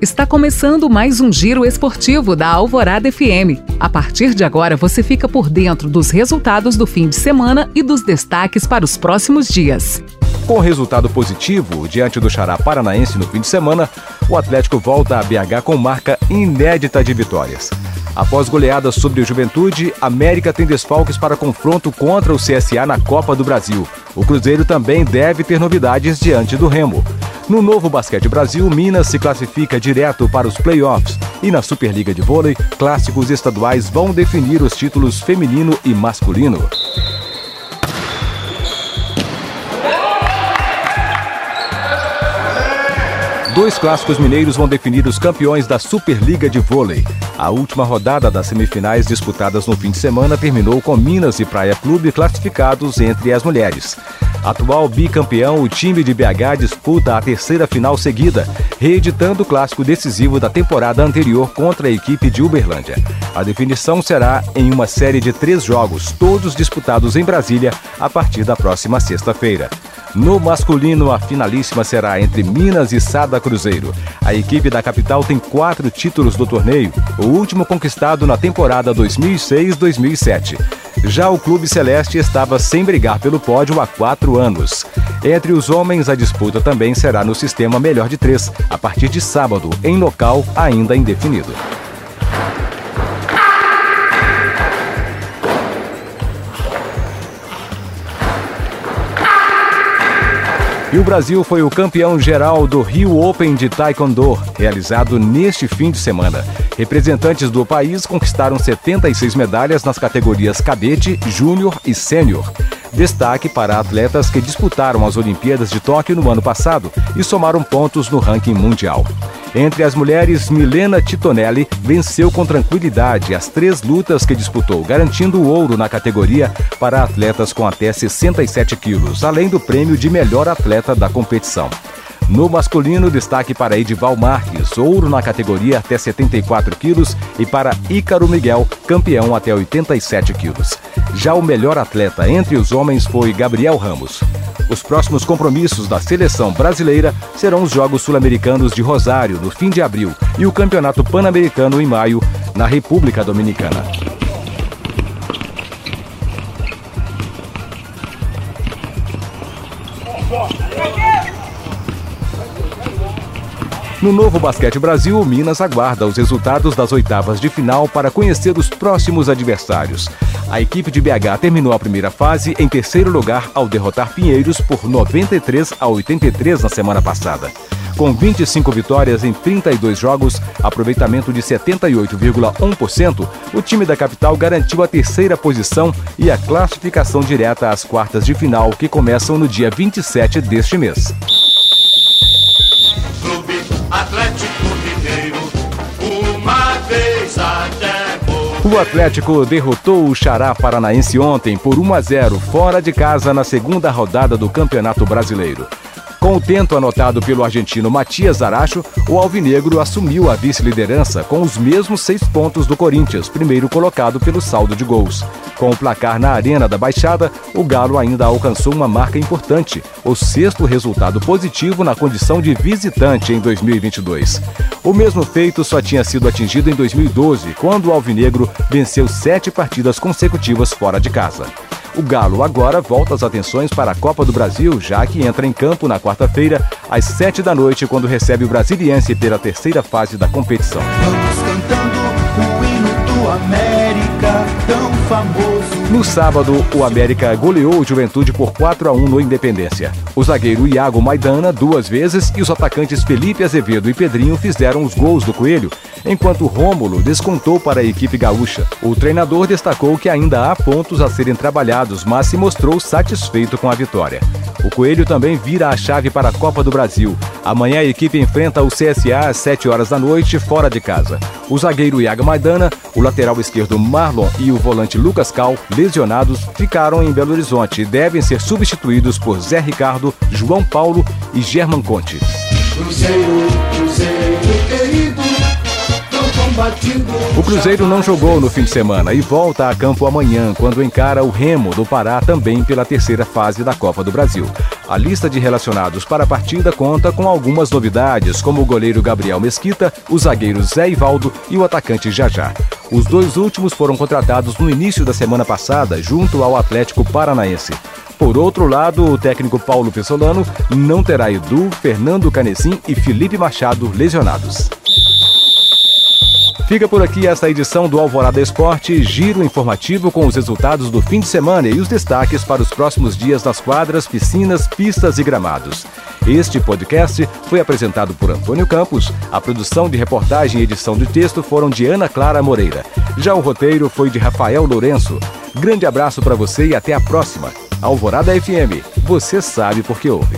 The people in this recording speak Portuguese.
Está começando mais um giro esportivo da Alvorada FM. A partir de agora você fica por dentro dos resultados do fim de semana e dos destaques para os próximos dias. Com resultado positivo diante do Xará Paranaense no fim de semana, o Atlético volta a BH com marca inédita de vitórias. Após goleada sobre o Juventude, América tem desfalques para confronto contra o CSA na Copa do Brasil. O Cruzeiro também deve ter novidades diante do Remo. No novo Basquete Brasil, Minas se classifica direto para os playoffs. E na Superliga de Vôlei, clássicos estaduais vão definir os títulos feminino e masculino. Dois clássicos mineiros vão definir os campeões da Superliga de Vôlei. A última rodada das semifinais disputadas no fim de semana terminou com Minas e Praia Clube classificados entre as mulheres. Atual bicampeão, o time de BH disputa a terceira final seguida, reeditando o clássico decisivo da temporada anterior contra a equipe de Uberlândia. A definição será em uma série de três jogos, todos disputados em Brasília, a partir da próxima sexta-feira. No masculino, a finalíssima será entre Minas e Sada Cruzeiro. A equipe da capital tem quatro títulos do torneio, o último conquistado na temporada 2006-2007. Já o Clube Celeste estava sem brigar pelo pódio há quatro anos. Entre os homens, a disputa também será no sistema melhor de três, a partir de sábado, em local ainda indefinido. E o Brasil foi o campeão geral do Rio Open de Taekwondo, realizado neste fim de semana. Representantes do país conquistaram 76 medalhas nas categorias cadete, júnior e sênior. Destaque para atletas que disputaram as Olimpíadas de Tóquio no ano passado e somaram pontos no ranking mundial. Entre as mulheres, Milena Titonelli venceu com tranquilidade as três lutas que disputou, garantindo o ouro na categoria para atletas com até 67 quilos, além do prêmio de melhor atleta da competição. No masculino, destaque para Edival Marques, ouro na categoria até 74 quilos, e para Ícaro Miguel, campeão até 87 quilos. Já o melhor atleta entre os homens foi Gabriel Ramos. Os próximos compromissos da seleção brasileira serão os Jogos Sul-Americanos de Rosário, no fim de abril, e o Campeonato Pan-Americano em maio, na República Dominicana. No novo Basquete Brasil, o Minas aguarda os resultados das oitavas de final para conhecer os próximos adversários. A equipe de BH terminou a primeira fase em terceiro lugar ao derrotar Pinheiros por 93 a 83 na semana passada. Com 25 vitórias em 32 jogos, aproveitamento de 78,1%, o time da capital garantiu a terceira posição e a classificação direta às quartas de final que começam no dia 27 deste mês. O Atlético derrotou o Xará Paranaense ontem por 1 a 0 fora de casa na segunda rodada do Campeonato Brasileiro. Com o tento anotado pelo argentino Matias Aracho, o Alvinegro assumiu a vice-liderança com os mesmos seis pontos do Corinthians, primeiro colocado pelo saldo de gols. Com o placar na Arena da Baixada, o Galo ainda alcançou uma marca importante, o sexto resultado positivo na condição de visitante em 2022. O mesmo feito só tinha sido atingido em 2012, quando o Alvinegro venceu sete partidas consecutivas fora de casa. O Galo agora volta as atenções para a Copa do Brasil, já que entra em campo na quarta-feira, às sete da noite, quando recebe o Brasiliense pela terceira fase da competição. Vamos cantando o hino do América, tão famoso. No sábado, o América goleou o Juventude por 4 a 1 no Independência. O zagueiro Iago Maidana duas vezes e os atacantes Felipe Azevedo e Pedrinho fizeram os gols do Coelho, enquanto Rômulo descontou para a equipe gaúcha. O treinador destacou que ainda há pontos a serem trabalhados, mas se mostrou satisfeito com a vitória. O Coelho também vira a chave para a Copa do Brasil. Amanhã a equipe enfrenta o CSA às 7 horas da noite, fora de casa. O zagueiro Iago Maidana, o lateral esquerdo Marlon e o volante Lucas Cal, lesionados, ficaram em Belo Horizonte e devem ser substituídos por Zé Ricardo, João Paulo e German Conte. Cruzeiro, Cruzeiro o Cruzeiro não jogou no fim de semana e volta a campo amanhã, quando encara o Remo do Pará também pela terceira fase da Copa do Brasil. A lista de relacionados para a partida conta com algumas novidades, como o goleiro Gabriel Mesquita, o zagueiro Zé Ivaldo e o atacante Jajá. Os dois últimos foram contratados no início da semana passada, junto ao Atlético Paranaense. Por outro lado, o técnico Paulo Pessolano não terá Edu, Fernando Canecim e Felipe Machado lesionados. Fica por aqui esta edição do Alvorada Esporte, giro informativo com os resultados do fim de semana e os destaques para os próximos dias nas quadras, piscinas, pistas e gramados. Este podcast foi apresentado por Antônio Campos. A produção de reportagem e edição de texto foram de Ana Clara Moreira. Já o roteiro foi de Rafael Lourenço. Grande abraço para você e até a próxima. Alvorada FM, você sabe por que ouve.